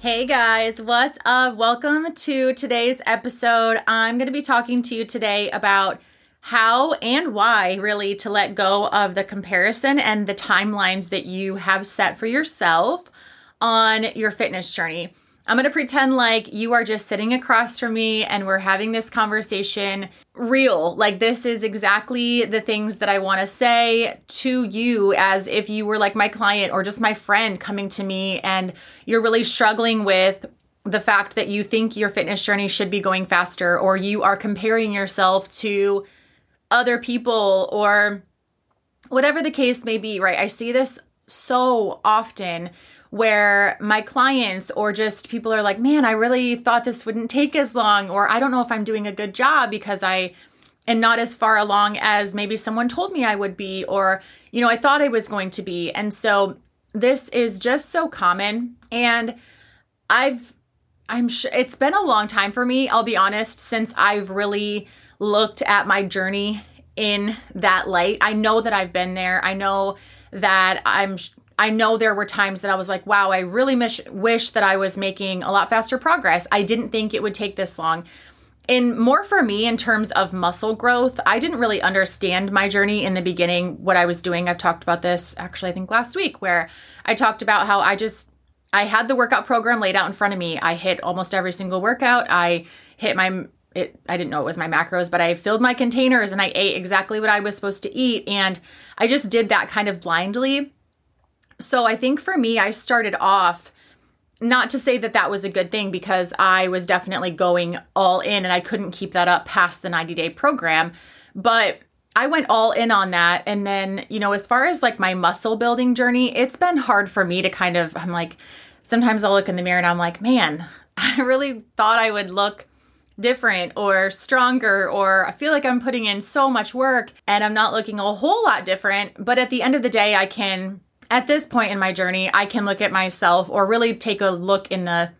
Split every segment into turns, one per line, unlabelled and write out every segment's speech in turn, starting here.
Hey guys, what's up? Welcome to today's episode. I'm going to be talking to you today about how and why, really, to let go of the comparison and the timelines that you have set for yourself on your fitness journey. I'm going to pretend like you are just sitting across from me and we're having this conversation real. Like, this is exactly the things that I want to say to you as if you were like my client or just my friend coming to me and you're really struggling with the fact that you think your fitness journey should be going faster or you are comparing yourself to other people or whatever the case may be, right? I see this so often where my clients or just people are like, man, I really thought this wouldn't take as long, or I don't know if I'm doing a good job because I am not as far along as maybe someone told me I would be, or, you know, I thought I was going to be. And so this is just so common. And I've, I'm sure it's been a long time for me, I'll be honest, since I've really looked at my journey in that light. I know that I've been there. I know that I'm I know there were times that I was like, wow, I really wish that I was making a lot faster progress. I didn't think it would take this long. And more for me in terms of muscle growth, I didn't really understand my journey in the beginning, what I was doing. I've talked about this actually, I think last week, where I talked about how I just, I had the workout program laid out in front of me. I hit almost every single workout. I hit my, it, I didn't know it was my macros, but I filled my containers and I ate exactly what I was supposed to eat. And I just did that kind of blindly so I think for me, I started off not to say that that was a good thing because I was definitely going all in and I couldn't keep that up past the 90 day program. But I went all in on that. And then, you know, as far as like my muscle building journey, it's been hard for me to kind of, I'm like, sometimes I'll look in the mirror and I'm like, man, I really thought I would look different or stronger, or I feel like I'm putting in so much work and I'm not looking a whole lot different. But at the end of the day, I can at this point in my journey, I can look at myself or really take a look in the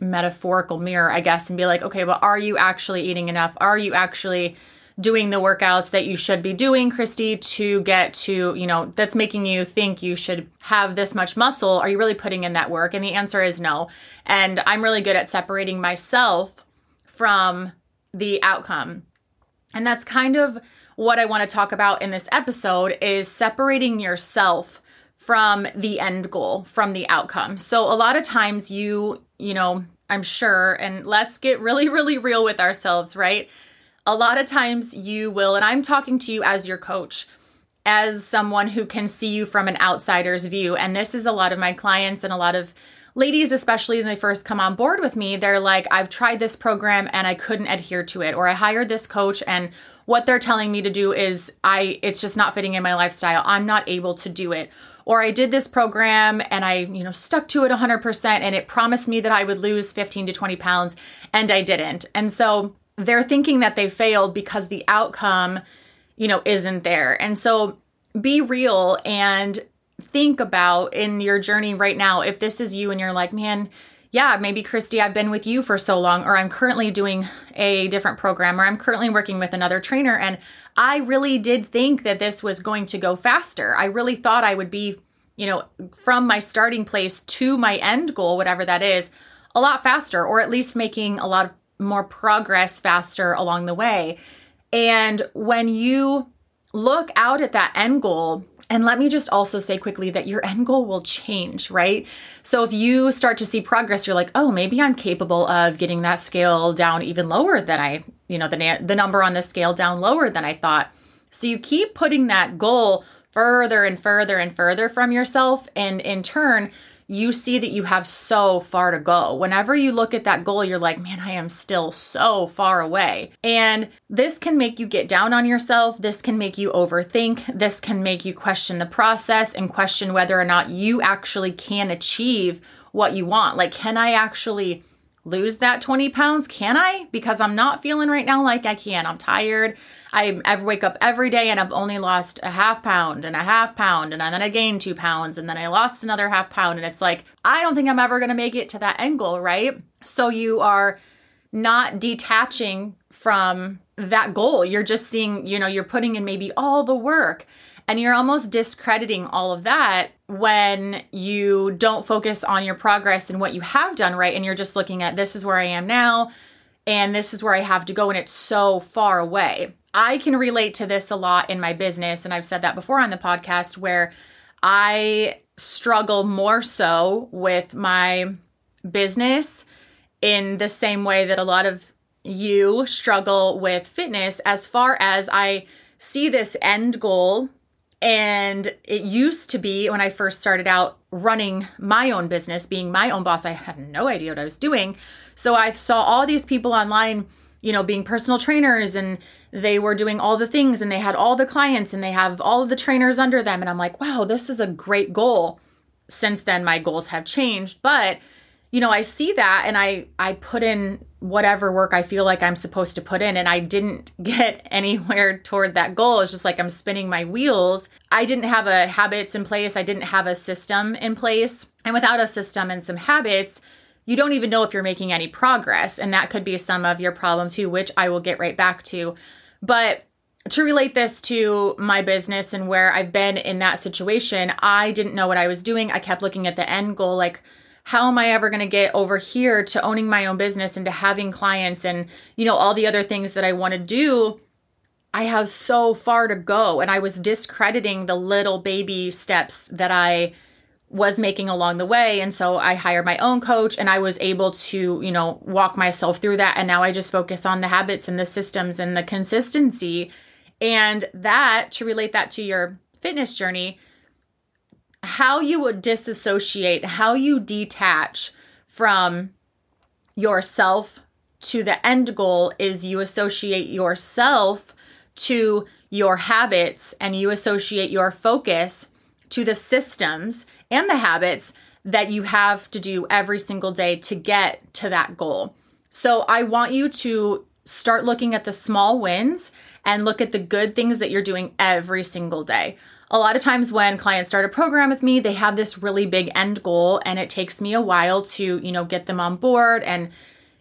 metaphorical mirror, I guess, and be like, okay, well, are you actually eating enough? Are you actually doing the workouts that you should be doing, Kristy, to get to, you know, that's making you think you should have this much muscle? Are you really putting in that work? And the answer is no. And I'm really good at separating myself from the outcome. And that's kind of what I want to talk about in this episode is separating yourself from the end goal, from the outcome. So a lot of times you, you know, I'm sure, and let's get really, really real with ourselves, right? A lot of times you will, and I'm talking to you as your coach, as someone who can see you from an outsider's view. And this is a lot of my clients and a lot of ladies, especially when they first come on board with me, they're like, I've tried this program and I couldn't adhere to it, or I hired this coach and what they're telling me to do is I it's just not fitting in my lifestyle. I'm not able to do it or I did this program and I, you know, stuck to it 100% and it promised me that I would lose 15 to 20 pounds and I didn't. And so they're thinking that they failed because the outcome, you know, isn't there. And so be real and think about in your journey right now if this is you and you're like, man, yeah, maybe Kristy, I've been with you for so long, or I'm currently doing a different program, or I'm currently working with another trainer, and I really did think that this was going to go faster. I really thought I would be, you know, from my starting place to my end goal, whatever that is, a lot faster, or at least making a lot more progress faster along the way. And when you look out at that end goal, and let me just also say quickly that your end goal will change, right? So if you start to see progress, you're like, oh, maybe I'm capable of getting that scale down even lower than I, you know, the, na- the number on the scale down lower than I thought. So you keep putting that goal further and further and further from yourself. And in turn, you see that you have so far to go. Whenever you look at that goal, you're like, man, I am still so far away. And this can make you get down on yourself. This can make you overthink. This can make you question the process and question whether or not you actually can achieve what you want. Like, can I actually lose that 20 pounds? Can I? Because I'm not feeling right now like I can. I'm tired. I, I wake up every day and I've only lost a half pound and a half pound and then I gained two pounds and then I lost another half pound. And it's like, I don't think I'm ever going to make it to that goal, right? So you are not detaching from that goal. You're just seeing, you know, you're putting in maybe all the work and you're almost discrediting all of that when you don't focus on your progress and what you have done right. And you're just looking at this is where I am now and this is where I have to go. And it's so far away. I can relate to this a lot in my business. And I've said that before on the podcast where I struggle more so with my business in the same way that a lot of you struggle with fitness as far as I see this end goal and it used to be when I first started out running my own business, being my own boss, I had no idea what I was doing. So I saw all these people online, you know, being personal trainers and they were doing all the things and they had all the clients and they have all the trainers under them. And I'm like, wow, this is a great goal. Since then, my goals have changed. But you know, I see that and I I put in whatever work I feel like I'm supposed to put in and I didn't get anywhere toward that goal. It's just like I'm spinning my wheels. I didn't have a habits in place. I didn't have a system in place. And without a system and some habits, you don't even know if you're making any progress and that could be some of your problem too, which I will get right back to. But to relate this to my business and where I've been in that situation, I didn't know what I was doing. I kept looking at the end goal like how am I ever going to get over here to owning my own business and to having clients and, you know, all the other things that I want to do? I have so far to go. And I was discrediting the little baby steps that I was making along the way. And so I hired my own coach and I was able to, you know, walk myself through that. And now I just focus on the habits and the systems and the consistency. And that, to relate that to your fitness journey, how you would disassociate, how you detach from yourself to the end goal is you associate yourself to your habits and you associate your focus to the systems and the habits that you have to do every single day to get to that goal. So I want you to start looking at the small wins and look at the good things that you're doing every single day a lot of times when clients start a program with me, they have this really big end goal and it takes me a while to, you know, get them on board and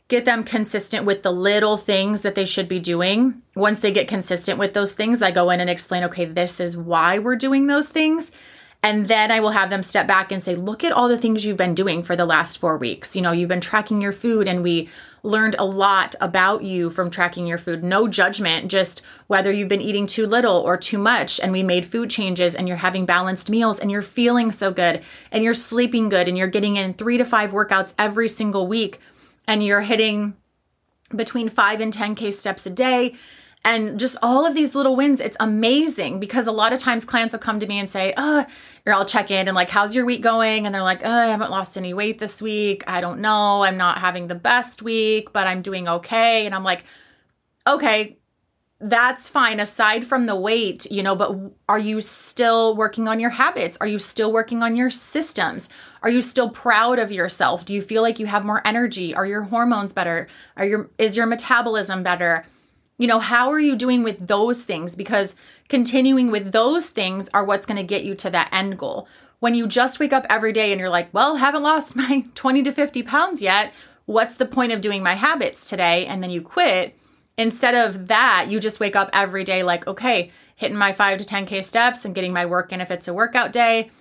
get them consistent with the little things that they should be doing. Once they get consistent with those things, I go in and explain, okay, this is why we're doing those things. And then I will have them step back and say, look at all the things you've been doing for the last four weeks. You know, you've been tracking your food, and we learned a lot about you from tracking your food. No judgment, just whether you've been eating too little or too much. And we made food changes, and you're having balanced meals, and you're feeling so good, and you're sleeping good, and you're getting in three to five workouts every single week, and you're hitting between five and 10K steps a day and just all of these little wins it's amazing because a lot of times clients will come to me and say oh or i'll check in and like how's your week going? And they're like oh i haven't lost any weight this week. I don't know. I'm not having the best week but i'm doing okay. And i'm like okay that's fine. Aside from the weight you know but are you still working on your habits? Are you still working on your systems? Are you still proud of yourself? Do you feel like you have more energy? Are your hormones better? Are your is your metabolism better you know, how are you doing with those things? Because continuing with those things are what's going to get you to that end goal. When you just wake up every day and you're like, well, haven't lost my 20 to 50 pounds yet. What's the point of doing my habits today? And then you quit. Instead of that, you just wake up every day like, okay, hitting my 5 to 10K steps and getting my work in if it's a workout day,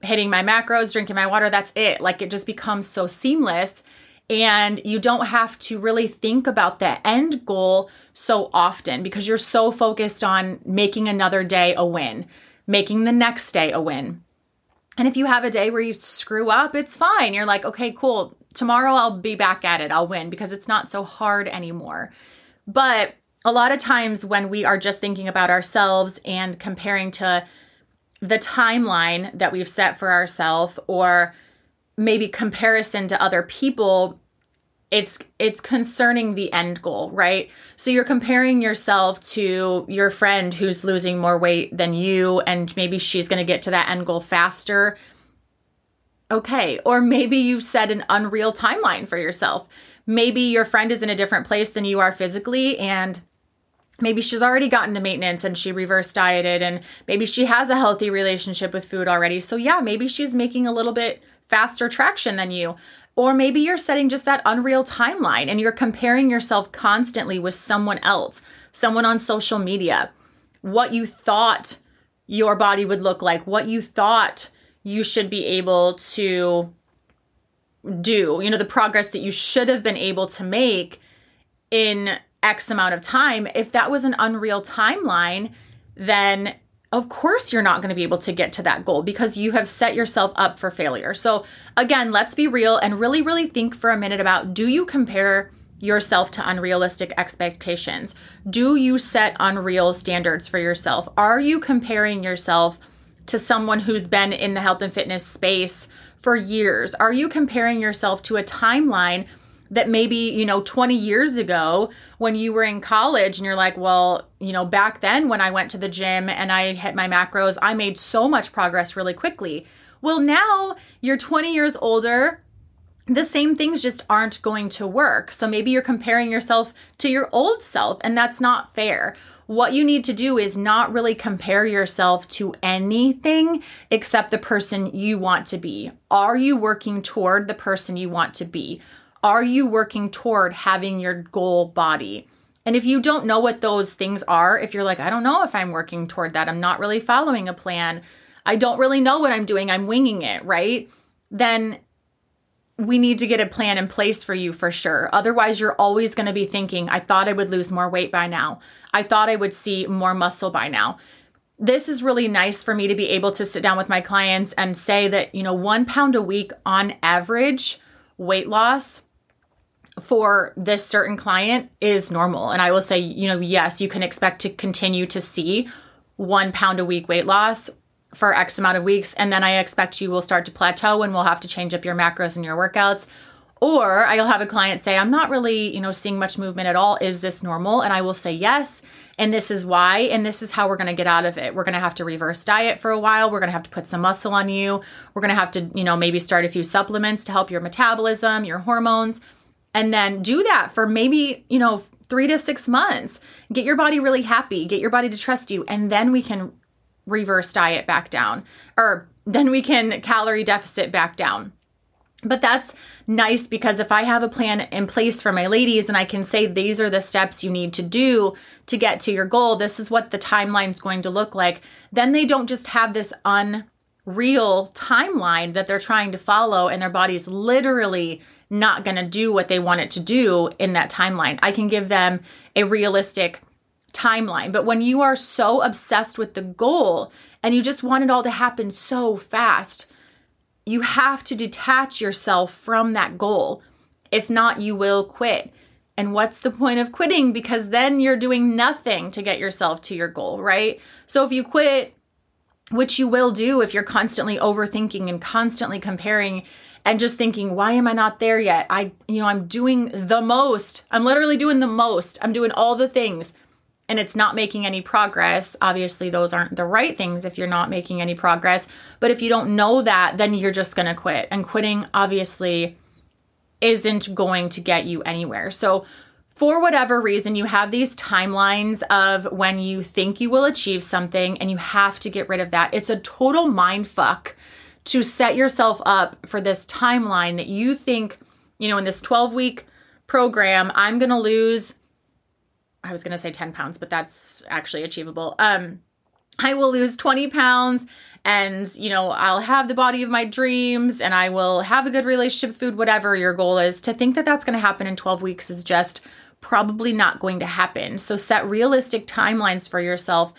hitting my macros, drinking my water. That's it. Like it just becomes so seamless. And you don't have to really think about the end goal so often because you're so focused on making another day a win, making the next day a win. And if you have a day where you screw up, it's fine. You're like, okay, cool. Tomorrow I'll be back at it. I'll win because it's not so hard anymore. But a lot of times when we are just thinking about ourselves and comparing to the timeline that we've set for ourselves or maybe comparison to other people it's it's concerning the end goal right so you're comparing yourself to your friend who's losing more weight than you and maybe she's going to get to that end goal faster okay. Or maybe you've set an unreal timeline for yourself. Maybe your friend is in a different place than you are physically and maybe she's already gotten to maintenance and she reverse dieted and maybe she has a healthy relationship with food already. So yeah, maybe she's making a little bit faster traction than you. Or maybe you're setting just that unreal timeline and you're comparing yourself constantly with someone else, someone on social media, what you thought your body would look like, what you thought you should be able to do, you know, the progress that you should have been able to make in X amount of time. If that was an unreal timeline, then of course you're not going to be able to get to that goal because you have set yourself up for failure. So, again, let's be real and really, really think for a minute about do you compare yourself to unrealistic expectations? Do you set unreal standards for yourself? Are you comparing yourself to someone who's been in the health and fitness space for years? Are you comparing yourself to a timeline that maybe, you know, 20 years ago when you were in college and you're like, well, you know, back then when I went to the gym and I hit my macros, I made so much progress really quickly. Well, now you're 20 years older. The same things just aren't going to work. So maybe you're comparing yourself to your old self, and that's not fair what you need to do is not really compare yourself to anything except the person you want to be. Are you working toward the person you want to be? Are you working toward having your goal body? And if you don't know what those things are, if you're like, I don't know if I'm working toward that, I'm not really following a plan, I don't really know what I'm doing, I'm winging it, right? Then we need to get a plan in place for you for sure. Otherwise, you're always going to be thinking, I thought I would lose more weight by now. I thought I would see more muscle by now. This is really nice for me to be able to sit down with my clients and say that, you know, one pound a week on average weight loss for this certain client is normal. And I will say, you know, yes, you can expect to continue to see one pound a week weight loss for X amount of weeks. And then I expect you will start to plateau and we'll have to change up your macros and your workouts. Or I'll have a client say, I'm not really, you know, seeing much movement at all. Is this normal? And I will say yes. And this is why. And this is how we're going to get out of it. We're going to have to reverse diet for a while. We're going to have to put some muscle on you. We're going to have to, you know, maybe start a few supplements to help your metabolism, your hormones, and then do that for maybe, you know, three to six months. Get your body really happy, get your body to trust you. And then we can reverse diet back down, or then we can calorie deficit back down. But that's nice because if I have a plan in place for my ladies and I can say these are the steps you need to do to get to your goal, this is what the timeline is going to look like, then they don't just have this unreal timeline that they're trying to follow and their body's literally not going to do what they want it to do in that timeline. I can give them a realistic timeline. But when you are so obsessed with the goal and you just want it all to happen so fast, you have to detach yourself from that goal. If not, you will quit. And what's the point of quitting? Because then you're doing nothing to get yourself to your goal, right? So if you quit, which you will do if you're constantly overthinking and constantly comparing and just thinking, why am I not there yet? I, you know, I'm doing the most. I'm literally doing the most. I'm doing all the things and it's not making any progress, obviously those aren't the right things if you're not making any progress. But if you don't know that, then you're just going to quit. And quitting obviously isn't going to get you anywhere. So, for whatever reason, you have these timelines of when you think you will achieve something and you have to get rid of that. It's a total mind fuck to set yourself up for this timeline that you think, you know, in this 12 week program, I'm going to lose I was going to say 10 pounds, but that's actually achievable. Um, I will lose 20 pounds and, you know, I'll have the body of my dreams and I will have a good relationship with food, whatever your goal is. To think that that's going to happen in 12 weeks is just probably not going to happen. So set realistic timelines for yourself.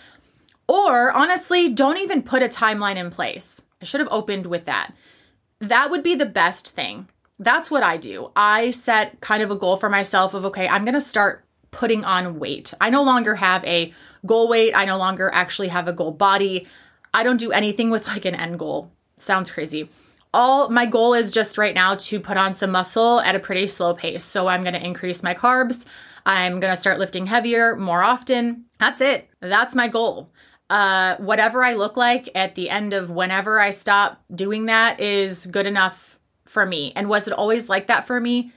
Or honestly, don't even put a timeline in place. I should have opened with that. That would be the best thing. That's what I do. I set kind of a goal for myself of, okay, I'm going to start putting on weight. I no longer have a goal weight. I no longer actually have a goal body. I don't do anything with like an end goal. Sounds crazy. All my goal is just right now to put on some muscle at a pretty slow pace. So I'm going to increase my carbs. I'm going to start lifting heavier more often. That's it. That's my goal. Uh, whatever I look like at the end of whenever I stop doing that is good enough for me. And was it always like that for me?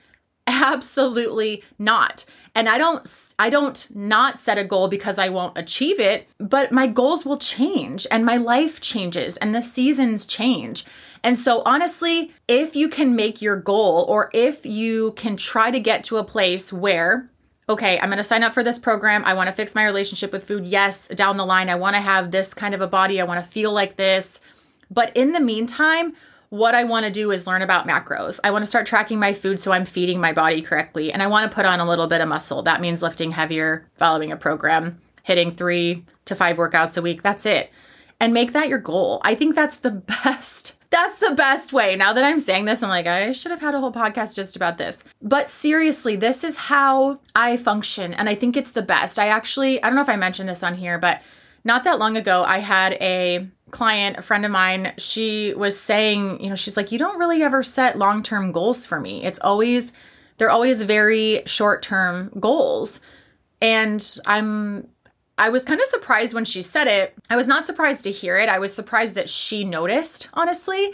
Absolutely not. And I don't I don't not set a goal because I won't achieve it, but my goals will change and my life changes and the seasons change. And so honestly, if you can make your goal or if you can try to get to a place where okay, I'm going to sign up for this program. I want to fix my relationship with food. Yes, down the line, I want to have this kind of a body. I want to feel like this. But in the meantime, what I want to do is learn about macros. I want to start tracking my food so I'm feeding my body correctly. And I want to put on a little bit of muscle. That means lifting heavier, following a program, hitting three to five workouts a week. That's it. And make that your goal. I think that's the best. That's the best way. Now that I'm saying this, I'm like, I should have had a whole podcast just about this. But seriously, this is how I function. And I think it's the best. I actually, I don't know if I mentioned this on here, but not that long ago, I had a client, a friend of mine, she was saying, you know, she's like, you don't really ever set long term goals for me. It's always, they're always very short term goals. And I'm, I was kind of surprised when she said it. I was not surprised to hear it. I was surprised that she noticed, honestly.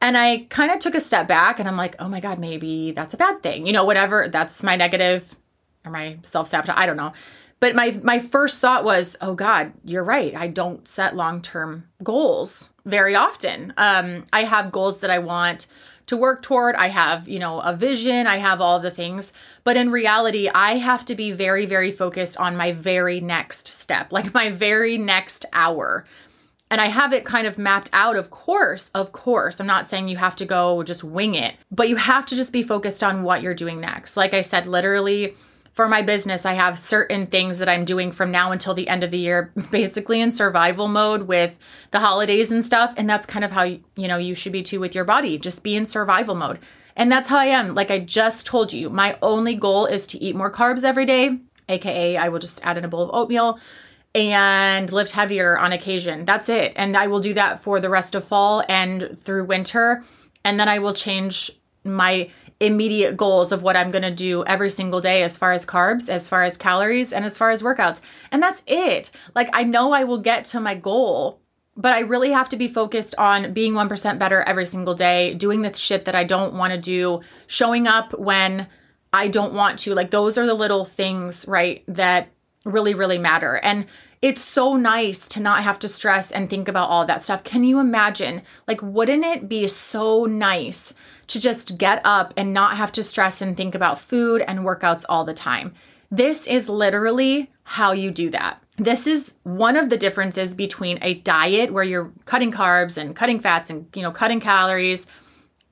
And I kind of took a step back and I'm like, oh my God, maybe that's a bad thing. You know, whatever, that's my negative or my self sabotage. I don't know. But my my first thought was, oh God, you're right. I don't set long term goals very often. Um, I have goals that I want to work toward. I have, you know, a vision. I have all the things. But in reality, I have to be very, very focused on my very next step, like my very next hour. And I have it kind of mapped out, of course, of course. I'm not saying you have to go just wing it, but you have to just be focused on what you're doing next. Like I said, literally, for my business, I have certain things that I'm doing from now until the end of the year, basically in survival mode with the holidays and stuff. And that's kind of how, you know, you should be too with your body. Just be in survival mode. And that's how I am. Like I just told you, my only goal is to eat more carbs every day, AKA, I will just add in a bowl of oatmeal and lift heavier on occasion. That's it. And I will do that for the rest of fall and through winter. And then I will change my immediate goals of what I'm going to do every single day as far as carbs, as far as calories, and as far as workouts. And that's it. Like, I know I will get to my goal, but I really have to be focused on being 1% better every single day, doing the shit that I don't want to do, showing up when I don't want to. Like, those are the little things, right, that really, really matter. And it's so nice to not have to stress and think about all that stuff. Can you imagine? Like, wouldn't it be so nice to just get up and not have to stress and think about food and workouts all the time? This is literally how you do that. This is one of the differences between a diet where you're cutting carbs and cutting fats and, you know, cutting calories,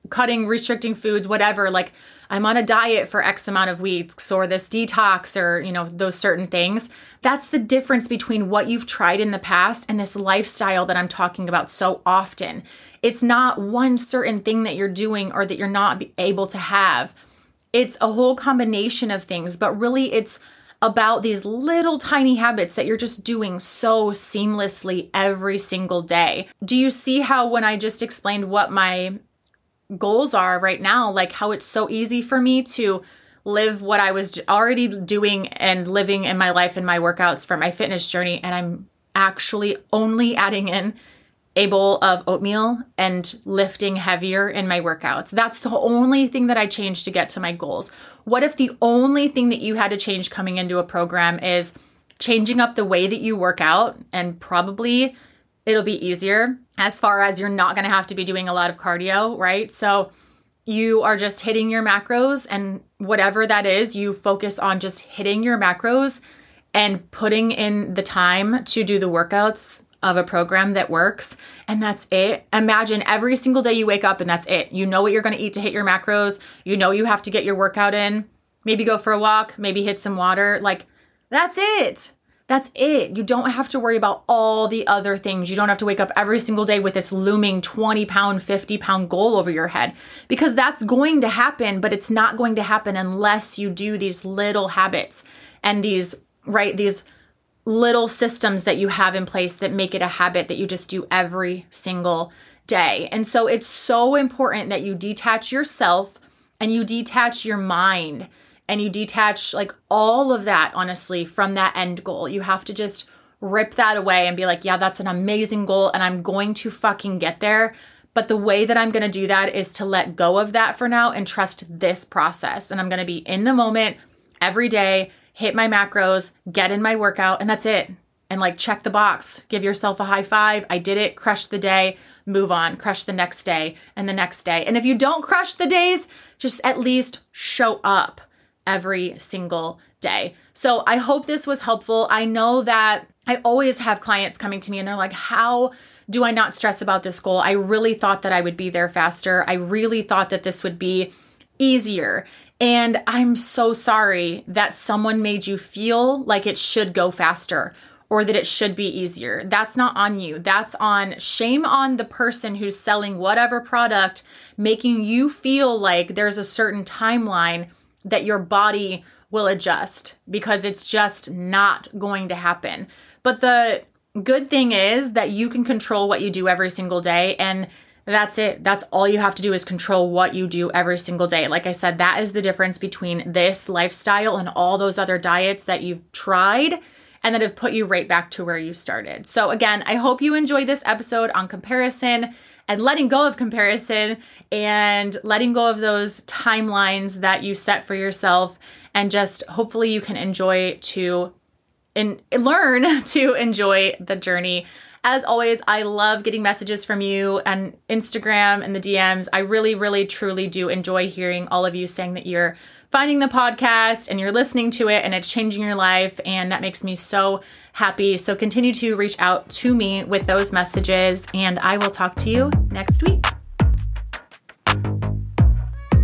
cutting restricting foods, whatever. Like, I'm on a diet for X amount of weeks or this detox or, you know, those certain things. That's the difference between what you've tried in the past and this lifestyle that I'm talking about so often. It's not one certain thing that you're doing or that you're not able to have. It's a whole combination of things, but really it's about these little tiny habits that you're just doing so seamlessly every single day. Do you see how, when I just explained what my goals are right now, like how it's so easy for me to live what I was already doing and living in my life and my workouts for my fitness journey. And I'm actually only adding in a bowl of oatmeal and lifting heavier in my workouts. That's the only thing that I changed to get to my goals. What if the only thing that you had to change coming into a program is changing up the way that you work out and probably it'll be easier as far as you're not going to have to be doing a lot of cardio, right? So you are just hitting your macros and whatever that is, you focus on just hitting your macros and putting in the time to do the workouts of a program that works and that's it. Imagine every single day you wake up and that's it. You know what you're going to eat to hit your macros. You know you have to get your workout in. Maybe go for a walk, maybe hit some water. Like that's it. That's it. You don't have to worry about all the other things. You don't have to wake up every single day with this looming 20 pound, 50 pound goal over your head because that's going to happen, but it's not going to happen unless you do these little habits and these, right, these little systems that you have in place that make it a habit that you just do every single day. And so it's so important that you detach yourself and you detach your mind and you detach like all of that honestly from that end goal. You have to just rip that away and be like, yeah, that's an amazing goal and I'm going to fucking get there. But the way that I'm going to do that is to let go of that for now and trust this process. And I'm going to be in the moment every day, hit my macros, get in my workout, and that's it. And like check the box, give yourself a high five. I did it, crush the day, move on, crush the next day and the next day. And if you don't crush the days, just at least show up every single day. So I hope this was helpful. I know that I always have clients coming to me and they're like, How do I not stress about this goal? I really thought that I would be there faster. I really thought that this would be easier. And I'm so sorry that someone made you feel like it should go faster or that it should be easier. That's not on you. That's on shame on the person who's selling whatever product, making you feel like there's a certain timeline that your body will adjust because it's just not going to happen. But the good thing is that you can control what you do every single day and that's it. That's all you have to do is control what you do every single day. Like I said, that is the difference between this lifestyle and all those other diets that you've tried and that have put you right back to where you started. So, again, I hope you enjoyed this episode on comparison and letting go of comparison and letting go of those timelines that you set for yourself. And just hopefully you can enjoy to and learn to enjoy the journey. As always, I love getting messages from you and Instagram and the DMs. I really, really, truly do enjoy hearing all of you saying that you're finding the podcast and you're listening to it and it's changing your life. And that makes me so happy. So continue to reach out to me with those messages, and I will talk to you next week.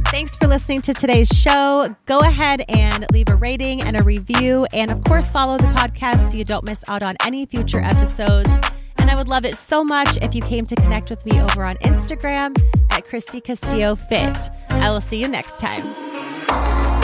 Thanks for listening to today's show. Go ahead and leave a rating and a review. And of course, follow the podcast so you don't miss out on any future episodes. And I would love it so much if you came to connect with me over on Instagram at Kristy Castillo Fit. I will see you next time. Oh.